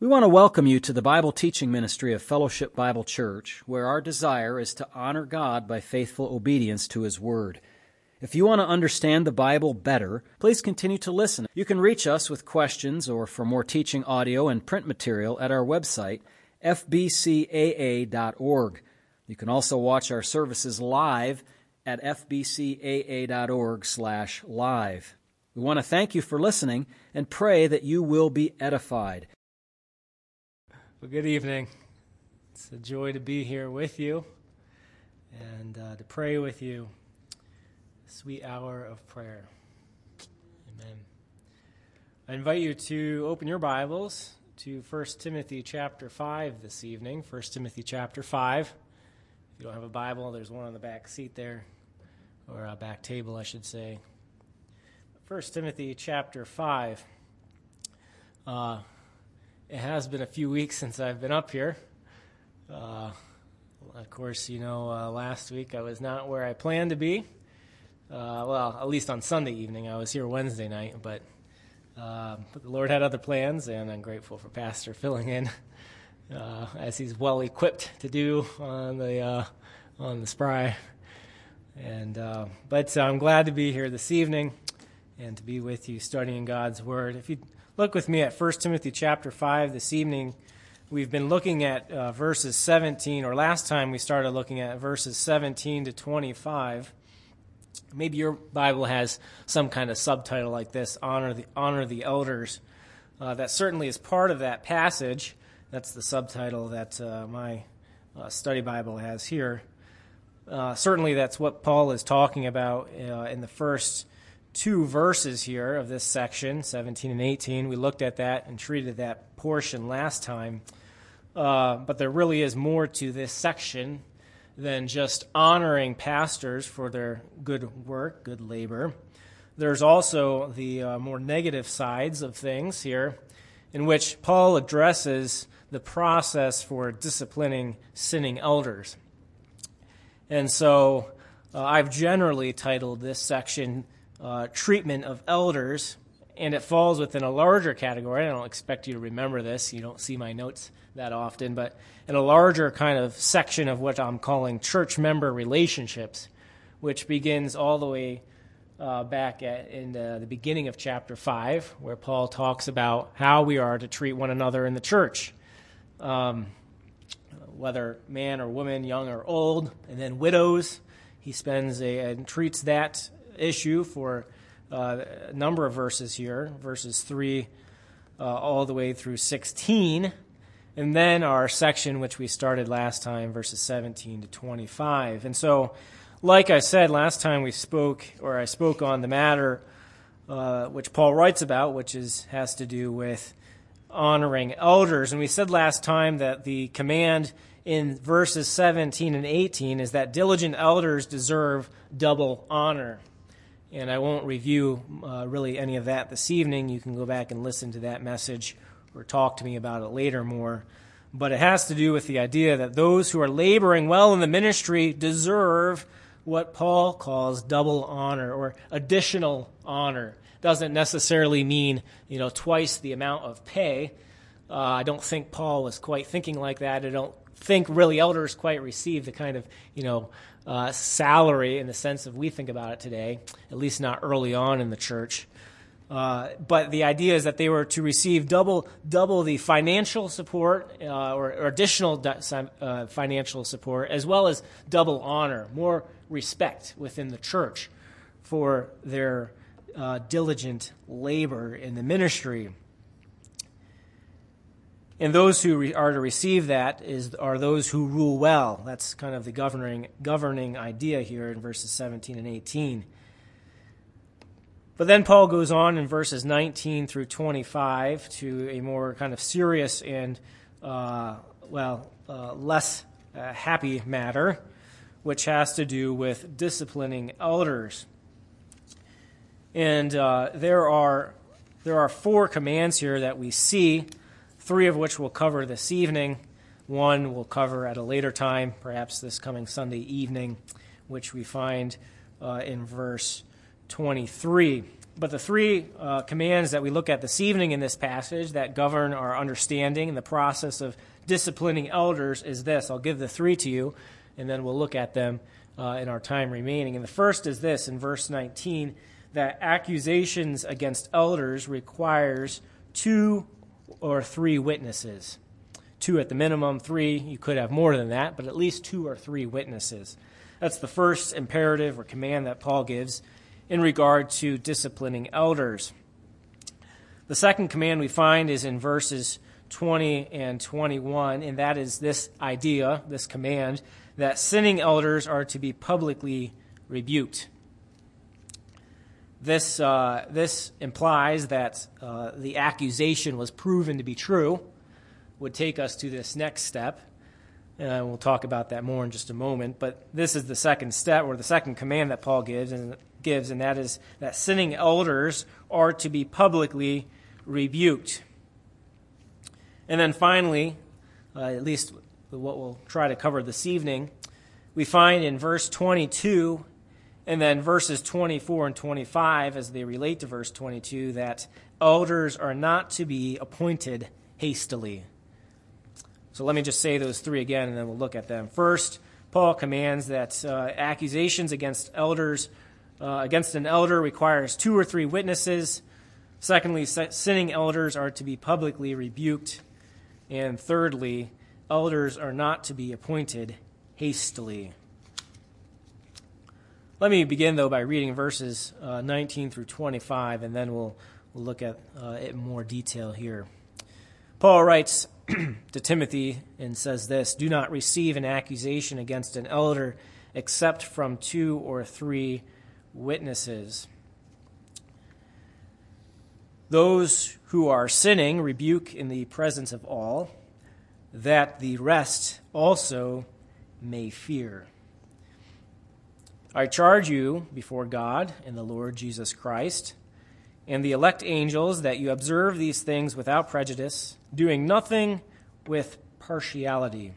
We want to welcome you to the Bible teaching ministry of Fellowship Bible Church, where our desire is to honor God by faithful obedience to His Word. If you want to understand the Bible better, please continue to listen. You can reach us with questions or for more teaching audio and print material at our website, fbcaa.org. You can also watch our services live at fbcaa.org/live. We want to thank you for listening and pray that you will be edified. Well, good evening. It's a joy to be here with you and uh, to pray with you. Sweet hour of prayer. Amen. I invite you to open your Bibles to 1 Timothy chapter 5 this evening. 1 Timothy chapter 5. If you don't have a Bible, there's one on the back seat there, or a back table, I should say. 1 Timothy chapter 5. Uh, it has been a few weeks since I've been up here. Uh, of course, you know, uh, last week I was not where I planned to be. Uh, well, at least on Sunday evening. I was here Wednesday night, but, uh, but the Lord had other plans, and I'm grateful for Pastor filling in uh, as he's well equipped to do on the uh, on the spry. And but I'm glad to be here this evening and to be with you studying God's Word. If you look with me at 1 Timothy chapter 5 this evening. We've been looking at uh, verses 17, or last time we started looking at verses 17 to 25. Maybe your Bible has some kind of subtitle like this Honor the, honor the Elders. Uh, that certainly is part of that passage. That's the subtitle that uh, my uh, study Bible has here. Uh, certainly, that's what Paul is talking about uh, in the first two verses here of this section, 17 and 18. We looked at that and treated that portion last time. Uh, but there really is more to this section than just honoring pastors for their good work, good labor. There's also the uh, more negative sides of things here, in which Paul addresses the process for disciplining sinning elders. And so uh, I've generally titled this section uh, treatment of elders, and it falls within a larger category. I don't expect you to remember this. You don't see my notes that often, but in a larger kind of section of what I'm calling church member relationships, which begins all the way uh, back at, in the, the beginning of chapter 5, where Paul talks about how we are to treat one another in the church. Um, whether man or woman, young or old, and then widows. He spends a, and treats that issue for uh, a number of verses here, verses 3 uh, all the way through 16. And then our section, which we started last time, verses 17 to 25. And so, like I said last time we spoke, or I spoke on the matter uh, which Paul writes about, which is has to do with honoring elders. And we said last time that the command in verses 17 and 18 is that diligent elders deserve double honor and I won't review uh, really any of that this evening. You can go back and listen to that message or talk to me about it later more. But it has to do with the idea that those who are laboring well in the ministry deserve what Paul calls double honor or additional honor. Doesn't necessarily mean, you know, twice the amount of pay. Uh, I don't think Paul was quite thinking like that. I don't think really elders quite receive the kind of, you know, uh, salary in the sense of we think about it today, at least not early on in the church. Uh, but the idea is that they were to receive double double the financial support uh, or, or, additional uh, financial support, as well as double honor, more respect within the church for their uh, diligent labor in the ministry. And those who re- are to receive that is, are those who rule well. That's kind of the governing, governing idea here in verses 17 and 18. But then Paul goes on in verses 19 through 25 to a more kind of serious and, uh, well, uh, less uh, happy matter, which has to do with disciplining elders. And uh, there are there are four commands here that we see three of which we'll cover this evening. One we'll cover at a later time, perhaps this coming Sunday evening, which we find uh, in verse 23. But the three uh, commands that we look at this evening in this passage that govern our understanding and the process of disciplining elders is this. I'll give the three to you, and then we'll look at them uh, in our time remaining. And the first is this in verse 19 that accusations against elders requires two or three witnesses. Two at the minimum, three, you could have more than that, but at least two or three witnesses. That's the first imperative or command that Paul gives in regard to disciplining elders. The second command we find is in verses 20 and 21, and that is this idea, this command, that sinning elders are to be publicly rebuked. This, uh, this implies that uh, the accusation was proven to be true, would take us to this next step. And we'll talk about that more in just a moment. But this is the second step, or the second command that Paul gives, and, gives, and that is that sinning elders are to be publicly rebuked. And then finally, uh, at least what we'll try to cover this evening, we find in verse 22 and then verses 24 and 25, as they relate to verse 22, that elders are not to be appointed hastily. So let me just say those three again, and then we'll look at them. First, Paul commands that uh, accusations against elders, uh, against an elder, requires two or three witnesses. Secondly, sinning elders are to be publicly rebuked. And thirdly, elders are not to be appointed hastily. Let me begin, though, by reading verses uh, 19 through 25, and then we'll, we'll look at uh, it in more detail here. Paul writes to Timothy and says this Do not receive an accusation against an elder except from two or three witnesses. Those who are sinning rebuke in the presence of all, that the rest also may fear. I charge you before God and the Lord Jesus Christ and the elect angels that you observe these things without prejudice, doing nothing with partiality.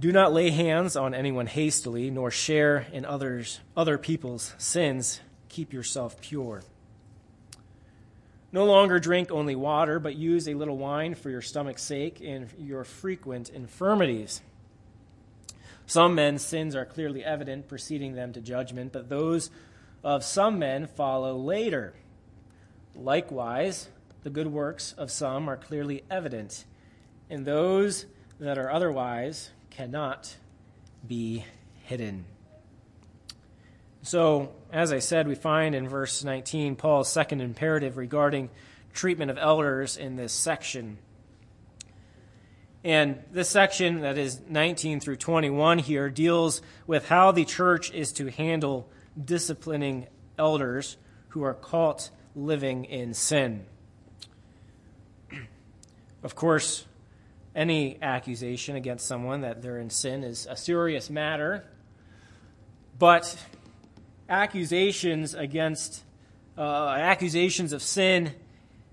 Do not lay hands on anyone hastily, nor share in others other people's sins. Keep yourself pure. No longer drink only water, but use a little wine for your stomach's sake and your frequent infirmities some men's sins are clearly evident, preceding them to judgment, but those of some men follow later. Likewise, the good works of some are clearly evident, and those that are otherwise cannot be hidden. So, as I said, we find in verse 19 Paul's second imperative regarding treatment of elders in this section. And this section, that is 19 through 21 here, deals with how the church is to handle disciplining elders who are caught living in sin. Of course, any accusation against someone that they're in sin is a serious matter, but accusations against uh, accusations of sin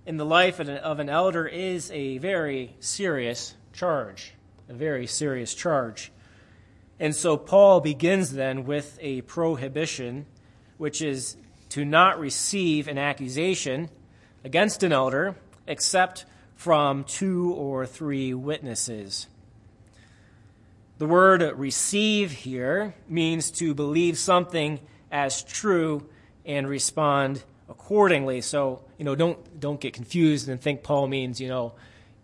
in the life of an, of an elder is a very serious charge, a very serious charge. And so Paul begins then with a prohibition, which is to not receive an accusation against an elder except from two or three witnesses. The word receive here means to believe something as true and respond accordingly. So, you know, don't don't get confused and think Paul means, you know,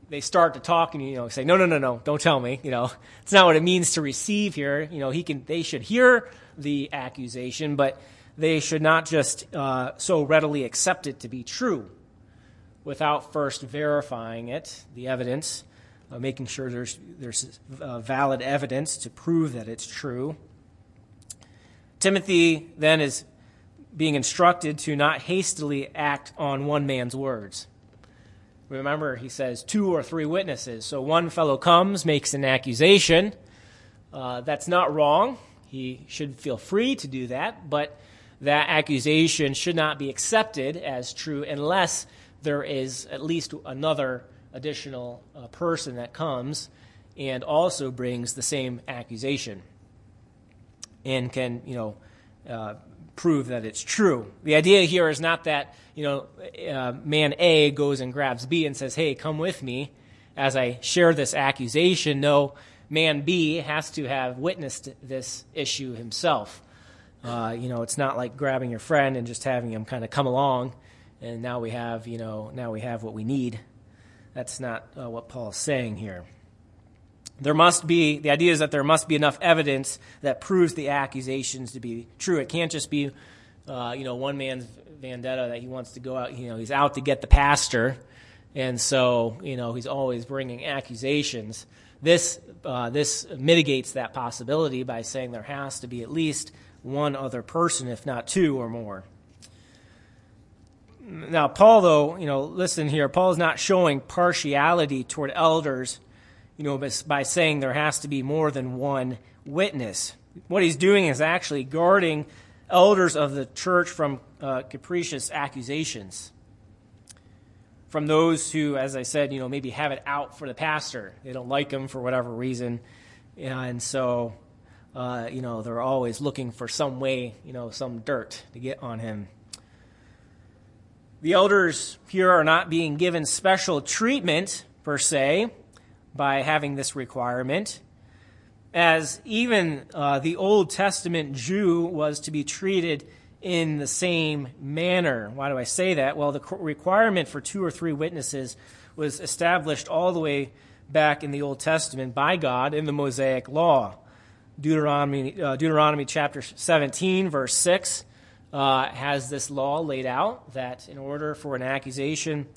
they start to talk and you know say no no no no don't tell me you know. It's not what it means to receive here. You know he can they should hear the accusation but they should not just uh, so readily accept it to be true without first verifying it the evidence uh, making sure there's there's uh, valid evidence to prove that it's true. Timothy then is being instructed to not hastily act on one man's words Remember, he says two or three witnesses. So one fellow comes, makes an accusation. Uh, that's not wrong. He should feel free to do that, but that accusation should not be accepted as true unless there is at least another additional uh, person that comes and also brings the same accusation and can, you know, uh, prove that it's true. The idea here is not that, you know, uh, man A goes and grabs B and says, hey, come with me as I share this accusation. No, man B has to have witnessed this issue himself. Uh, you know, it's not like grabbing your friend and just having him kind of come along, and now we have, you know, now we have what we need. That's not uh, what Paul is saying here. There must be, the idea is that there must be enough evidence that proves the accusations to be true. It can't just be, uh, you know, one man's vendetta that he wants to go out, you know, he's out to get the pastor, and so, you know, he's always bringing accusations. This, uh, this mitigates that possibility by saying there has to be at least one other person, if not two or more. Now, Paul, though, you know, listen here, Paul is not showing partiality toward elders you know, by saying there has to be more than one witness. What he's doing is actually guarding elders of the church from uh, capricious accusations. From those who, as I said, you know, maybe have it out for the pastor. They don't like him for whatever reason. And so, uh, you know, they're always looking for some way, you know, some dirt to get on him. The elders here are not being given special treatment, per se by having this requirement, as even uh, the Old Testament Jew was to be treated in the same manner. Why do I say that? Well, the requirement for two or three witnesses was established all the way back in the Old Testament by God in the Mosaic Law. Deuteronomy, uh, Deuteronomy chapter 17, verse 6, uh, has this law laid out that in order for an accusation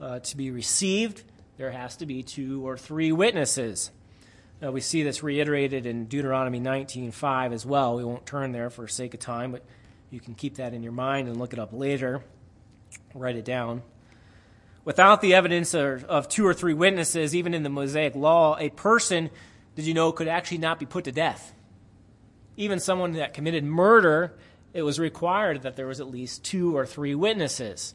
uh, to be received, there has to be two or three witnesses. Now, we see this reiterated in Deuteronomy 19:5 as well. We won't turn there for sake of time, but you can keep that in your mind and look it up later. Write it down. Without the evidence of, of two or three witnesses, even in the Mosaic Law, a person, did you know, could actually not be put to death. Even someone that committed murder, it was required that there was at least two or three witnesses.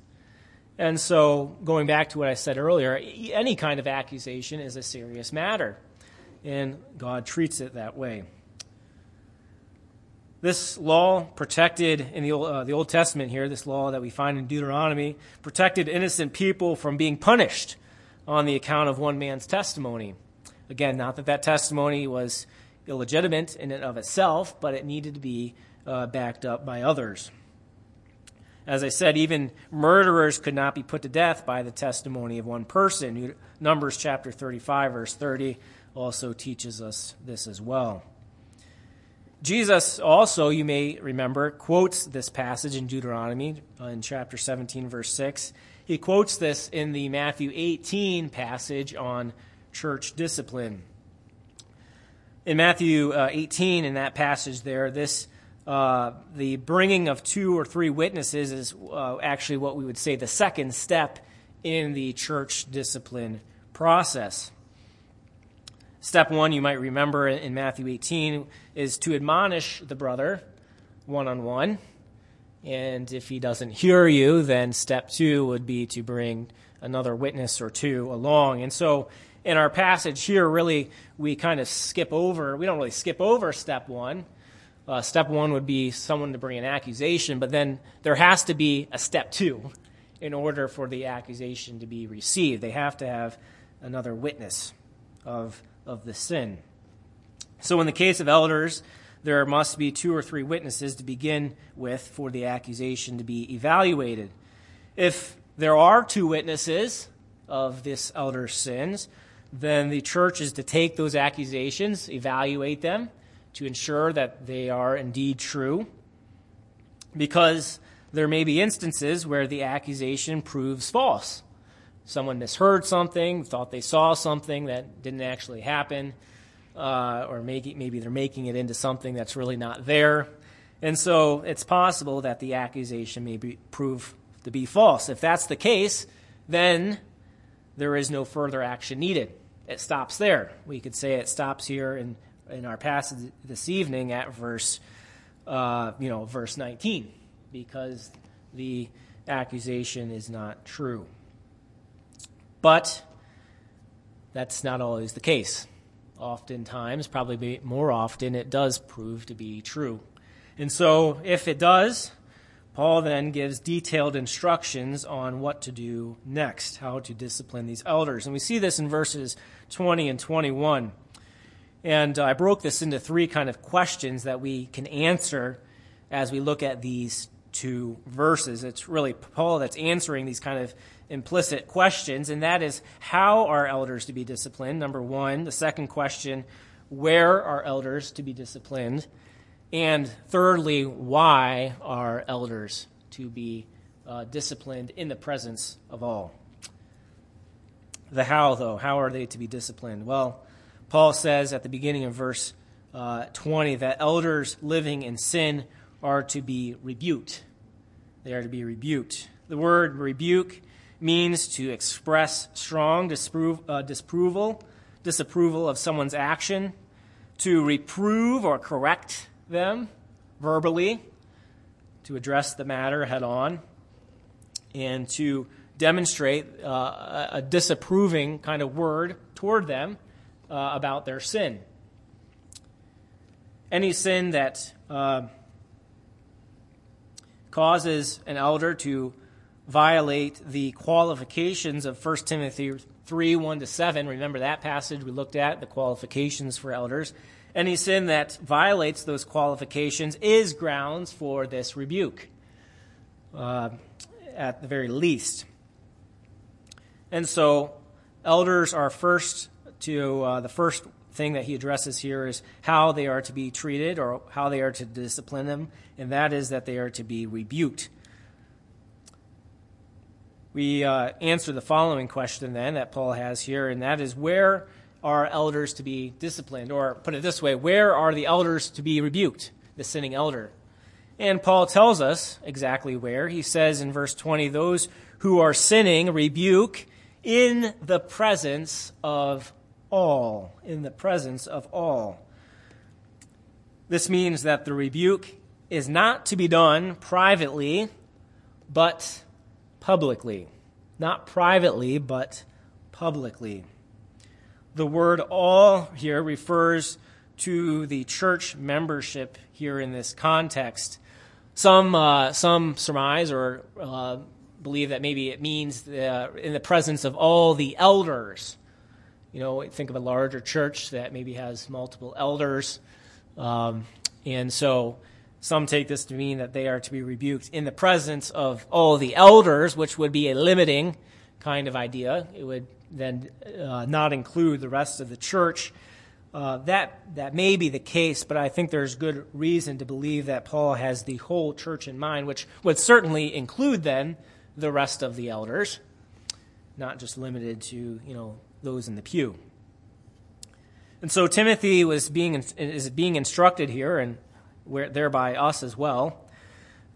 And so, going back to what I said earlier, any kind of accusation is a serious matter, and God treats it that way. This law protected in the Old, uh, the Old Testament here, this law that we find in Deuteronomy, protected innocent people from being punished on the account of one man's testimony. Again, not that that testimony was illegitimate in and of itself, but it needed to be uh, backed up by others. As I said, even murderers could not be put to death by the testimony of one person. Numbers chapter 35, verse 30 also teaches us this as well. Jesus also, you may remember, quotes this passage in Deuteronomy uh, in chapter 17, verse 6. He quotes this in the Matthew 18 passage on church discipline. In Matthew uh, 18, in that passage there, this uh, the bringing of two or three witnesses is uh, actually what we would say the second step in the church discipline process. Step one, you might remember in Matthew 18, is to admonish the brother one on one. And if he doesn't hear you, then step two would be to bring another witness or two along. And so in our passage here, really, we kind of skip over, we don't really skip over step one uh, step one would be someone to bring an accusation, but then there has to be a step two in order for the accusation to be received. They have to have another witness of, of the sin. So, in the case of elders, there must be two or three witnesses to begin with for the accusation to be evaluated. If there are two witnesses of this elder's sins, then the church is to take those accusations, evaluate them, to ensure that they are indeed true, because there may be instances where the accusation proves false. Someone misheard something, thought they saw something that didn't actually happen, uh, or maybe, maybe they're making it into something that's really not there. And so it's possible that the accusation may be, prove to be false. If that's the case, then there is no further action needed. It stops there. We could say it stops here in in our passage this evening at verse, uh, you know, verse 19, because the accusation is not true. But that's not always the case. Oftentimes, probably more often, it does prove to be true. And so, if it does, Paul then gives detailed instructions on what to do next, how to discipline these elders. And we see this in verses 20 and 21. And uh, I broke this into three kind of questions that we can answer as we look at these two verses. It's really Paul that's answering these kind of implicit questions, and that is how are elders to be disciplined? Number one. The second question, where are elders to be disciplined? And thirdly, why are elders to be uh, disciplined in the presence of all? The how, though, how are they to be disciplined? Well, Paul says at the beginning of verse uh, 20 that elders living in sin are to be rebuked. They are to be rebuked. The word rebuke means to express strong uh, disapproval, disapproval of someone's action, to reprove or correct them verbally to address the matter head on and to demonstrate uh, a disapproving kind of word toward them uh, about their sin. Any sin that uh, causes an elder to violate the qualifications of 1 Timothy 3 1 to 7, remember that passage we looked at, the qualifications for elders any sin that violates those qualifications is grounds for this rebuke, uh, at the very least. And so, elders are first to uh, the first thing that he addresses here is how they are to be treated or how they are to discipline them, and that is that they are to be rebuked. We uh, answer the following question then that Paul has here, and that is where are elders to be disciplined? Or put it this way, where are the elders to be rebuked? The sinning elder. And Paul tells us exactly where. He says in verse 20, those who are sinning rebuke in the presence of all. In the presence of all. This means that the rebuke is not to be done privately, but publicly. Not privately, but publicly. The word all here refers to the church membership here in this context. Some, uh, some surmise or uh, believe that maybe it means uh, in the presence of all the elders. You know, think of a larger church that maybe has multiple elders. Um, and so some take this to mean that they are to be rebuked in the presence of all the elders, which would be a limiting kind of idea. It would then uh, not include the rest of the church. Uh, that that may be the case, but I think there's good reason to believe that Paul has the whole church in mind, which would certainly include then the rest of the elders, not just limited to you know those in the pew. And so Timothy was being is being instructed here, and where, thereby us as well,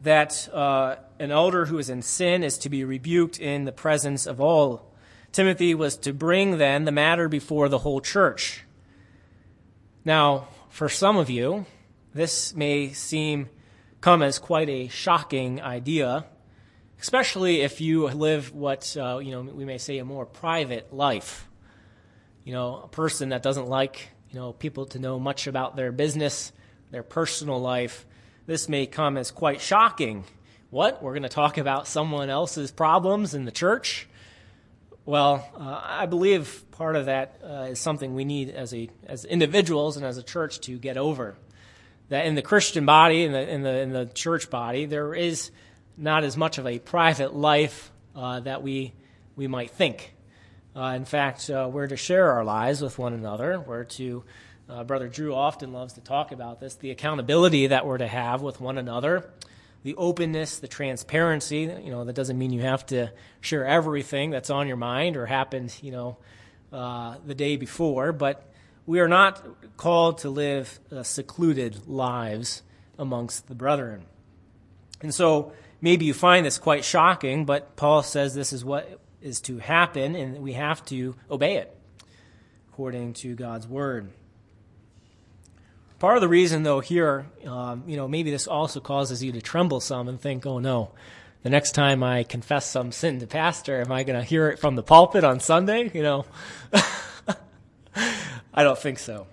that uh, an elder who is in sin is to be rebuked in the presence of all Timothy was to bring then the matter before the whole church. Now, for some of you, this may seem come as quite a shocking idea, especially if you live what uh, you know we may say a more private life. You know, a person that doesn't like you know people to know much about their business, their personal life. This may come as quite shocking. What? We're going to talk about someone else's problems in the church? Well, uh, I believe part of that uh, is something we need as a as individuals and as a church to get over. That in the Christian body, in the in the in the church body, there is not as much of a private life uh, that we we might think. Uh, in fact, uh, we're to share our lives with one another. We're to uh, Brother Drew often loves to talk about this the accountability that we're to have with one another the openness, the transparency. You know, that doesn't mean you have to share everything that's on your mind or happened, you know, uh, the day before, but we are not called to live uh, secluded lives amongst the brethren. And so maybe you find this quite shocking, but Paul says this is what is to happen, and we have to obey it according to God's word. Part of the reason, though, here, um, you know, maybe this also causes you to tremble some and think, oh no, the next time I confess some sin to pastor, am I going to hear it from the pulpit on Sunday? You know, I don't think so,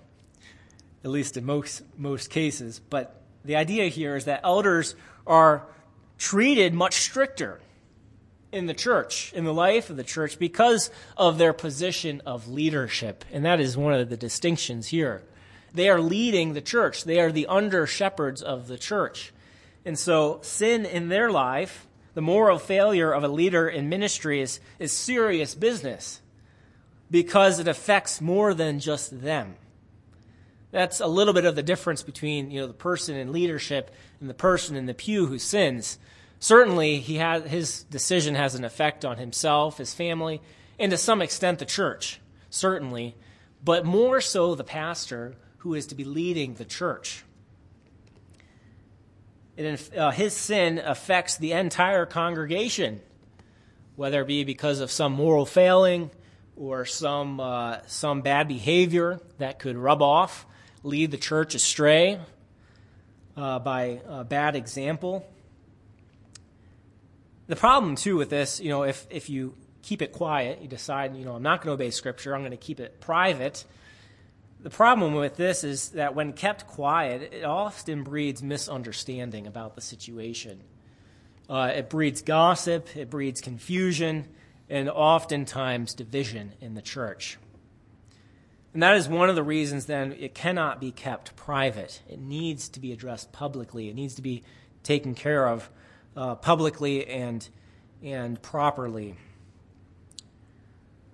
at least in most most cases. But The idea here is that elders are treated much stricter in the church, in the life of the church, because of their position of leadership. And that is one of the distinctions here. They are leading the church, they are the under shepherds of the church. And so, sin in their life, the moral failure of a leader in ministry, is, is serious business because it affects more than just them. That's a little bit of the difference between you know, the person in leadership and the person in the pew who sins. Certainly, he has, his decision has an effect on himself, his family, and to some extent the church, certainly, but more so the pastor who is to be leading the church. Uh, his sin affects the entire congregation, whether it be because of some moral failing or some, uh, some bad behavior that could rub off, lead the church astray uh, by a bad example. The problem, too, with this, you know, if, if you keep it quiet, you decide, you know, I'm not going to obey Scripture, I'm going to keep it private. The problem with this is that when kept quiet, it often breeds misunderstanding about the situation. Uh, it breeds gossip, it breeds confusion, and oftentimes division in the church. And that is one of the reasons then it cannot be kept private. It needs to be addressed publicly. It needs to be taken care of uh, publicly and, and properly.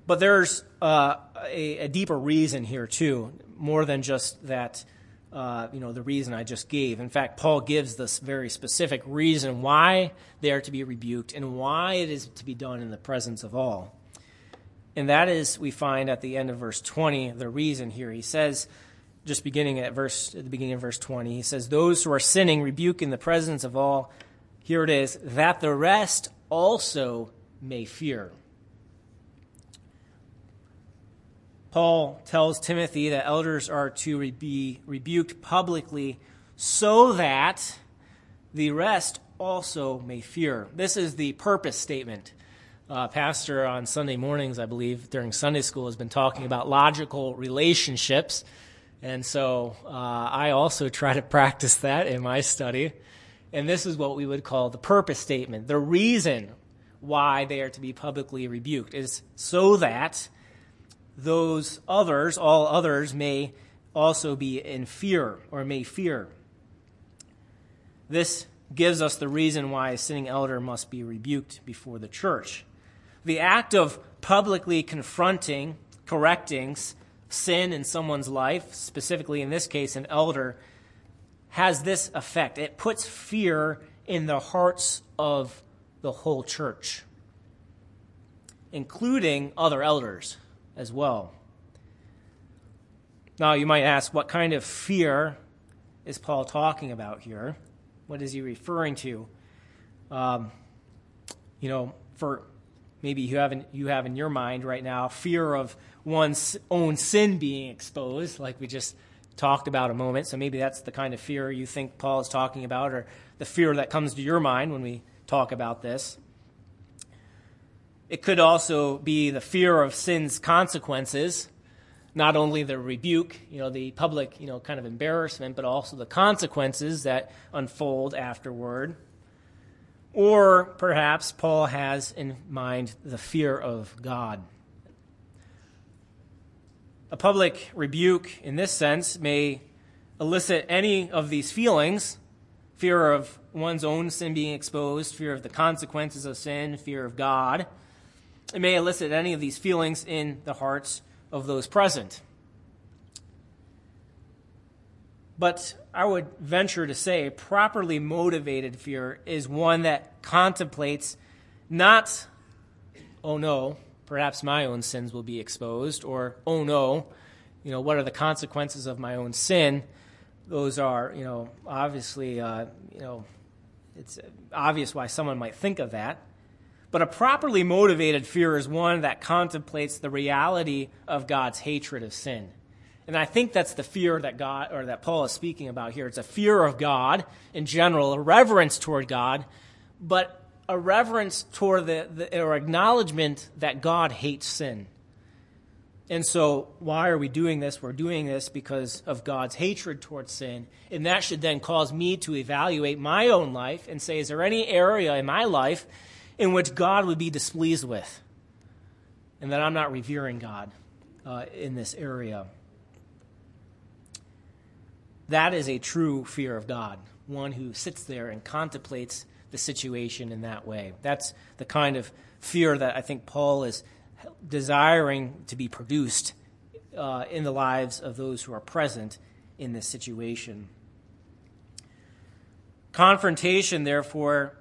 But there's uh, a, a, deeper reason here, too, more than just that, uh, you know, the reason I just gave. In fact, Paul gives this very specific reason why they are to be rebuked and why it is to be done in the presence of all. And that is, we find at the end of verse 20, the reason here. He says, just beginning at verse at the beginning of verse 20, he says, Those who are sinning rebuke in the presence of all here it is, that the rest also may fear. Paul tells Timothy that elders are to be rebuked publicly so that the rest also may fear. This is the purpose statement. Uh, pastor on Sunday mornings, I believe, during Sunday school, has been talking about logical relationships. And so uh, I also try to practice that in my study. And this is what we would call the purpose statement. The reason why they are to be publicly rebuked is so that those others, all others, may also be in fear or may fear. This gives us the reason why a sinning elder must be rebuked before the church. The act of publicly confronting, correcting sin in someone's life, specifically in this case, an elder, has this effect it puts fear in the hearts of the whole church, including other elders as well. Now, you might ask, what kind of fear is Paul talking about here? What is he referring to? Um, you know, for maybe you have, in, you have in your mind right now fear of one's own sin being exposed, like we just talked about a moment. So maybe that's the kind of fear you think Paul is talking about, or the fear that comes to your mind when we talk about this. It could also be the fear of sin's consequences, not only the rebuke, you know, the public, you know, kind of embarrassment, but also the consequences that unfold afterward. Or perhaps Paul has in mind the fear of God. A public rebuke, in this sense, may elicit any of these feelings fear of one's own sin being exposed, fear of the consequences of sin, fear of God. It may elicit any of these feelings in the hearts of those present. But I would venture to say properly motivated fear is one that contemplates not, oh no, perhaps my own sins will be exposed, or, oh no, you know, what are the consequences of my own sin? Those are, you know, obviously, uh, you know, it's obvious why someone might think of that. But a properly motivated fear is one that contemplates the reality of God's hatred of sin. And I think that's the fear that God or that Paul is speaking about here. It's a fear of God in general, a reverence toward God, but a reverence toward the, the or acknowledgement that God hates sin. And so, why are we doing this? We're doing this because of God's hatred towards sin. And that should then cause me to evaluate my own life and say, is there any area in my life in which God would be displeased with? And that I'm not revering God uh, in this area. That is a true fear of God, one who sits there and contemplates the situation in that way. That's the kind of fear that I think Paul is desiring to be produced uh, in the lives of those who are present in this situation. Confrontation, therefore,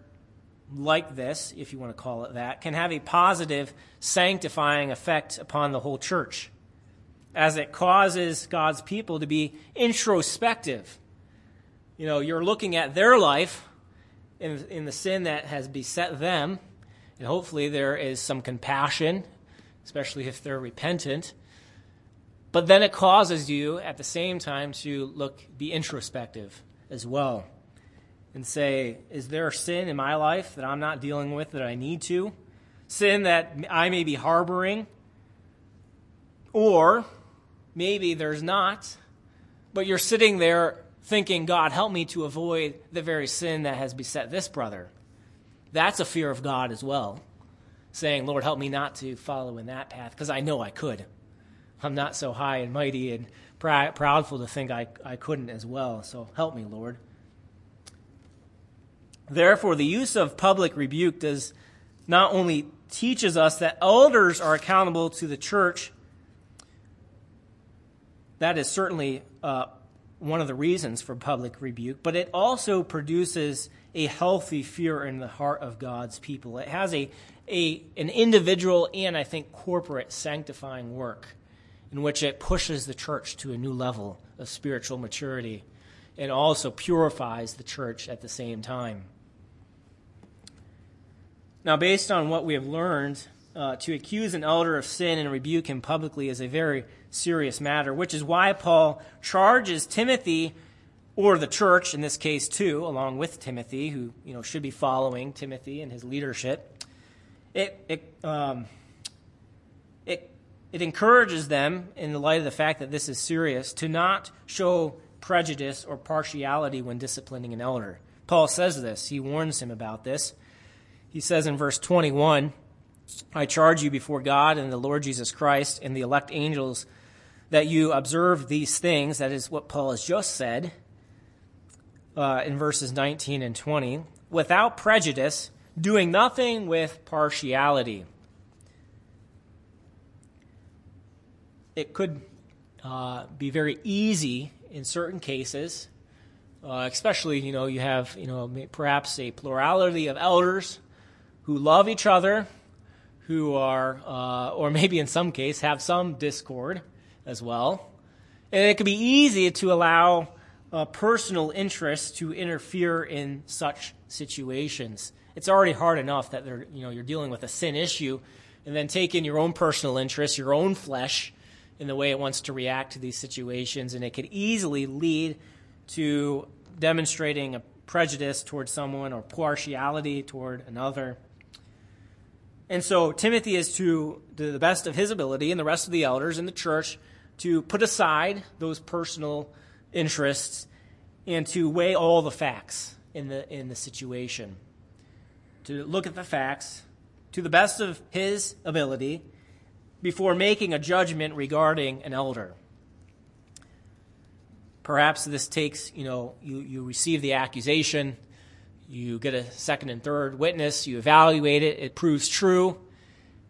like this, if you want to call it that, can have a positive sanctifying effect upon the whole church as it causes God's people to be introspective. You know, you're looking at their life in, in the sin that has beset them, and hopefully there is some compassion especially if they're repentant. But then it causes you at the same time to look, be introspective as well and say, is there a sin in my life that I'm not dealing with that I need to? Sin that I may be harboring? Or maybe there's not, but you're sitting there thinking, God, help me to avoid the very sin that has beset this brother. That's a fear of God as well saying, Lord, help me not to follow in that path because I know I could. I'm not so high and mighty and pr- proudful to think I, I couldn't as well. So help me, Lord. Therefore, the use of public rebuke does not only teaches us that elders are accountable to the church. That is certainly uh, one of the reasons for public rebuke, but it also produces a healthy fear in the heart of God's people. It has a, a, an individual and, I think, corporate sanctifying work in which it pushes the church to a new level of spiritual maturity and also purifies the church at the same time. Now, based on what we have learned, uh, to accuse an elder of sin and rebuke him publicly is a very serious matter, which is why Paul charges Timothy or the church in this case too, along with Timothy, who you know should be following Timothy and his leadership it, it, um, it, it encourages them, in the light of the fact that this is serious, to not show prejudice or partiality when disciplining an elder. Paul says this. He warns him about this. He says in verse 21 I charge you before God and the Lord Jesus Christ and the elect angels that you observe these things. That is what Paul has just said uh, in verses 19 and 20. Without prejudice doing nothing with partiality. It could uh, be very easy in certain cases, uh, especially you know you have you know perhaps a plurality of elders who love each other, who are uh, or maybe in some case have some discord as well, and it could be easy to allow uh, personal interests to interfere in such situations. It's already hard enough that they're, you know, you're dealing with a sin issue, and then take in your own personal interests, your own flesh, in the way it wants to react to these situations, and it could easily lead to demonstrating a prejudice towards someone or partiality toward another. And so Timothy is to, to the best of his ability, and the rest of the elders in the church, to put aside those personal interests and to weigh all the facts in the, in the situation to look at the facts to the best of his ability before making a judgment regarding an elder. Perhaps this takes, you know, you, you receive the accusation, you get a second and third witness, you evaluate it, it proves true.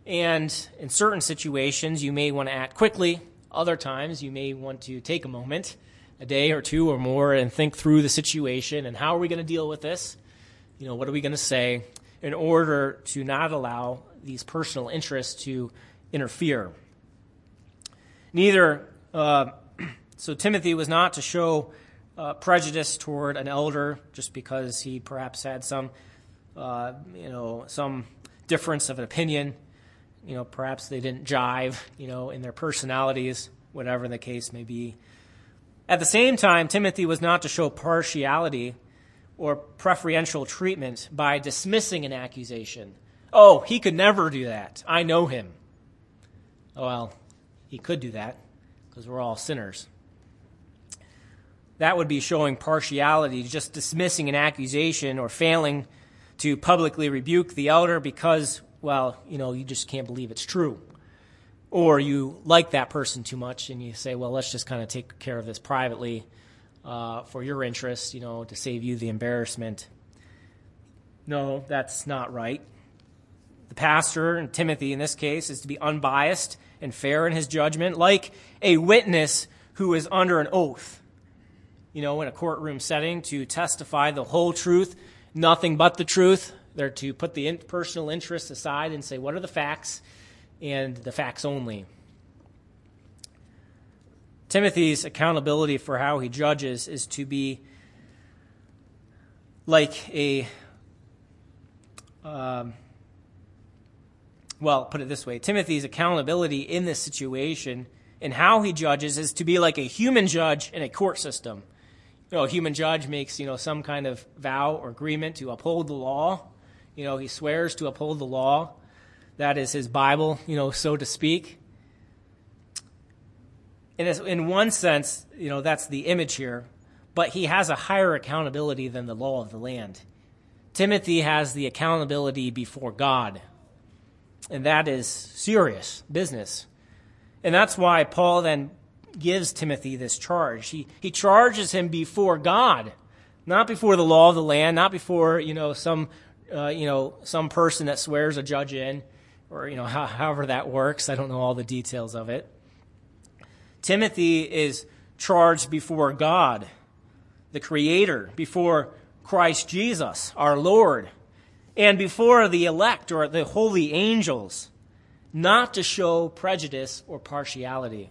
And in certain situations, you may want to act quickly. Other times, you may want to take a moment, a day or two or more, and think through the situation and how are we going to deal with this? You know, what are we going to say? in order to not allow these personal interests to interfere. Neither, uh, so Timothy was not to show uh, prejudice toward an elder just because he perhaps had some, uh, you know, some difference of an opinion. You know, perhaps they didn't jive, you know, in their personalities, whatever the case may be. At the same time, Timothy was not to show partiality or preferential treatment by dismissing an accusation. Oh, he could never do that. I know him. Well, he could do that because we're all sinners. That would be showing partiality, just dismissing an accusation or failing to publicly rebuke the elder because, well, you know, you just can't believe it's true. Or you like that person too much and you say, well, let's just kind of take care of this privately uh, for your interest, you know, to save you the embarrassment. No, that's not right. The pastor, and Timothy in this case, is to be unbiased and fair in his judgment, like a witness who is under an oath, you know, in a courtroom setting to testify the whole truth, nothing but the truth. They're to put the personal interests aside and say, what are the facts, and the facts only. Timothy's accountability for how he judges is to be like a um, well, put it this way Timothy's accountability in this situation and how he judges is to be like a human judge in a court system. You know, a human judge makes, you know, some kind of vow or agreement to uphold the law. You know, he swears to uphold the law. That is his Bible, you know, so to speak. And in one sense, you know, that's the image here, but he has a higher accountability than the law of the land. Timothy has the accountability before God and that is serious business. And that's why Paul then gives Timothy this charge. He, he charges him before God, not before the law of the land, not before, you know, some, uh, you know, some person that swears a judge in, or, you know, how, however that works. I don't know all the details of it. Timothy is charged before God, the Creator, before Christ Jesus, our Lord and before the elect or the holy angels, not to show prejudice or partiality.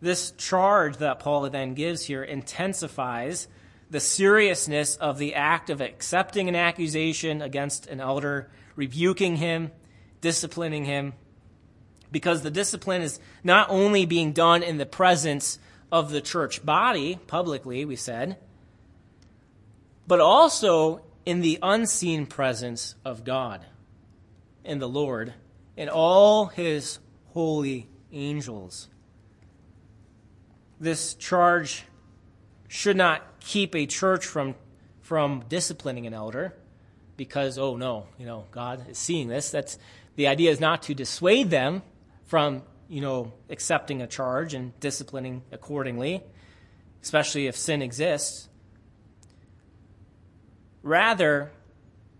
This charge that Paul then gives here intensifies the seriousness of the act of accepting an accusation against an elder, rebuking him, disciplining him, because the discipline is not only being done in the presence of the church body, publicly, we said, but also in the unseen presence of God and the Lord and all his holy angels. This charge should not keep a church from, from disciplining an elder because, oh no, you know, God is seeing this. That's, the idea is not to dissuade them from, you know, accepting a charge and disciplining accordingly, especially if sin exists. Rather,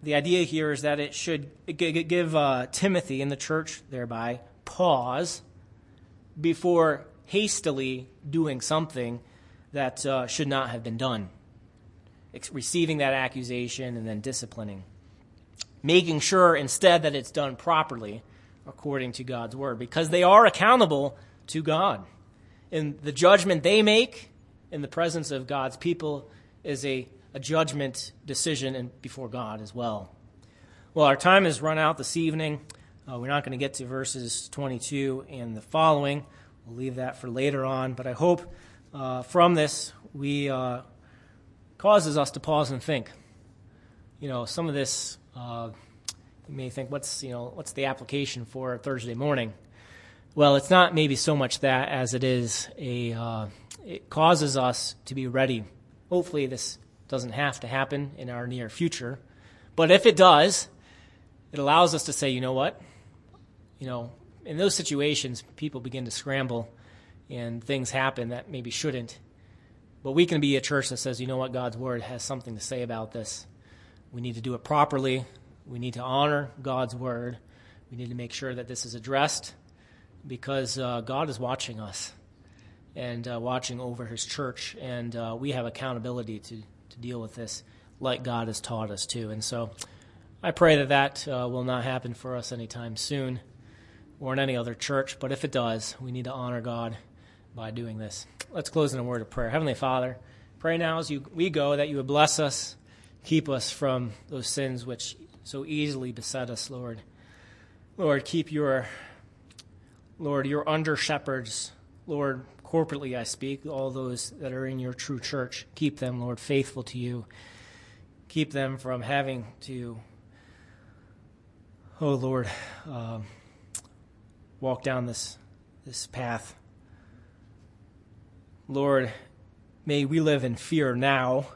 the idea here is that it should give uh, Timothy and the church thereby pause before hastily doing something that uh, should not have been done. receiving that accusation and then disciplining. Making sure instead that it's done properly according to God's word because they are accountable to God. And the judgment they make in the presence of God's people is a a judgment decision and before God as well. Well, our time has run out this evening. Uh, we're not going to get to verses 22 and the following. We'll leave that for later on. But I hope uh, from this we uh, causes us to pause and think. You know, some of this uh, you may think, what's you know, what's the application for Thursday morning? Well, it's not maybe so much that as it is a. Uh, it causes us to be ready. Hopefully, this doesn't have to happen in our near future. But if it does, it allows us to say, you know what? You know, in those situations, people begin to scramble and things happen that maybe shouldn't. But we can be a church that says, you know what? God's word has something to say about this. We need to do it properly. We need to honor God's word. We need to make sure that this is addressed because uh, God is watching us and uh, watching over his church, and uh, we have accountability to to deal with this like God has taught us to. And so I pray that that uh, will not happen for us anytime soon or in any other church. But if it does, we need to honor God by doing this. Let's close in a word of prayer. Heavenly Father, pray now as you, we go that you would bless us, keep us from those sins which so easily beset us, Lord. Lord, keep your, Lord, your under shepherds, Lord, corporately I speak, all those that are in your true church. Keep them, Lord, faithful to you. Keep them from having to, oh Lord, um, walk down this, this path. Lord, may we live in fear now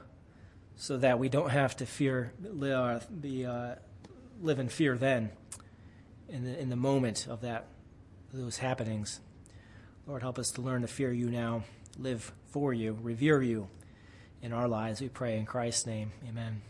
so that we don't have to fear, uh, uh, live in fear then, in the, in the moment of that, those happenings. Lord, help us to learn to fear you now, live for you, revere you in our lives, we pray in Christ's name. Amen.